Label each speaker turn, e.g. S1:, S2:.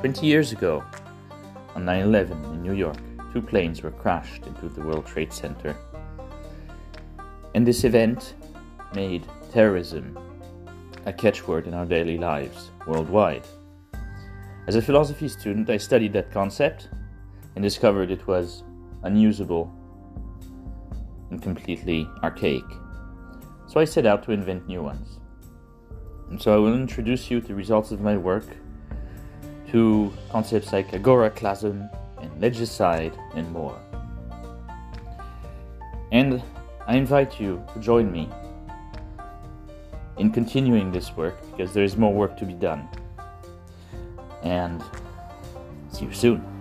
S1: 20 years ago, on 9 11 in New York, two planes were crashed into the World Trade Center. And this event made terrorism a catchword in our daily lives worldwide. As a philosophy student, I studied that concept and discovered it was unusable and completely archaic. So I set out to invent new ones. And so I will introduce you to the results of my work to concepts like agoraclasm and legicide and more. And I invite you to join me in continuing this work because there is more work to be done. And see you soon.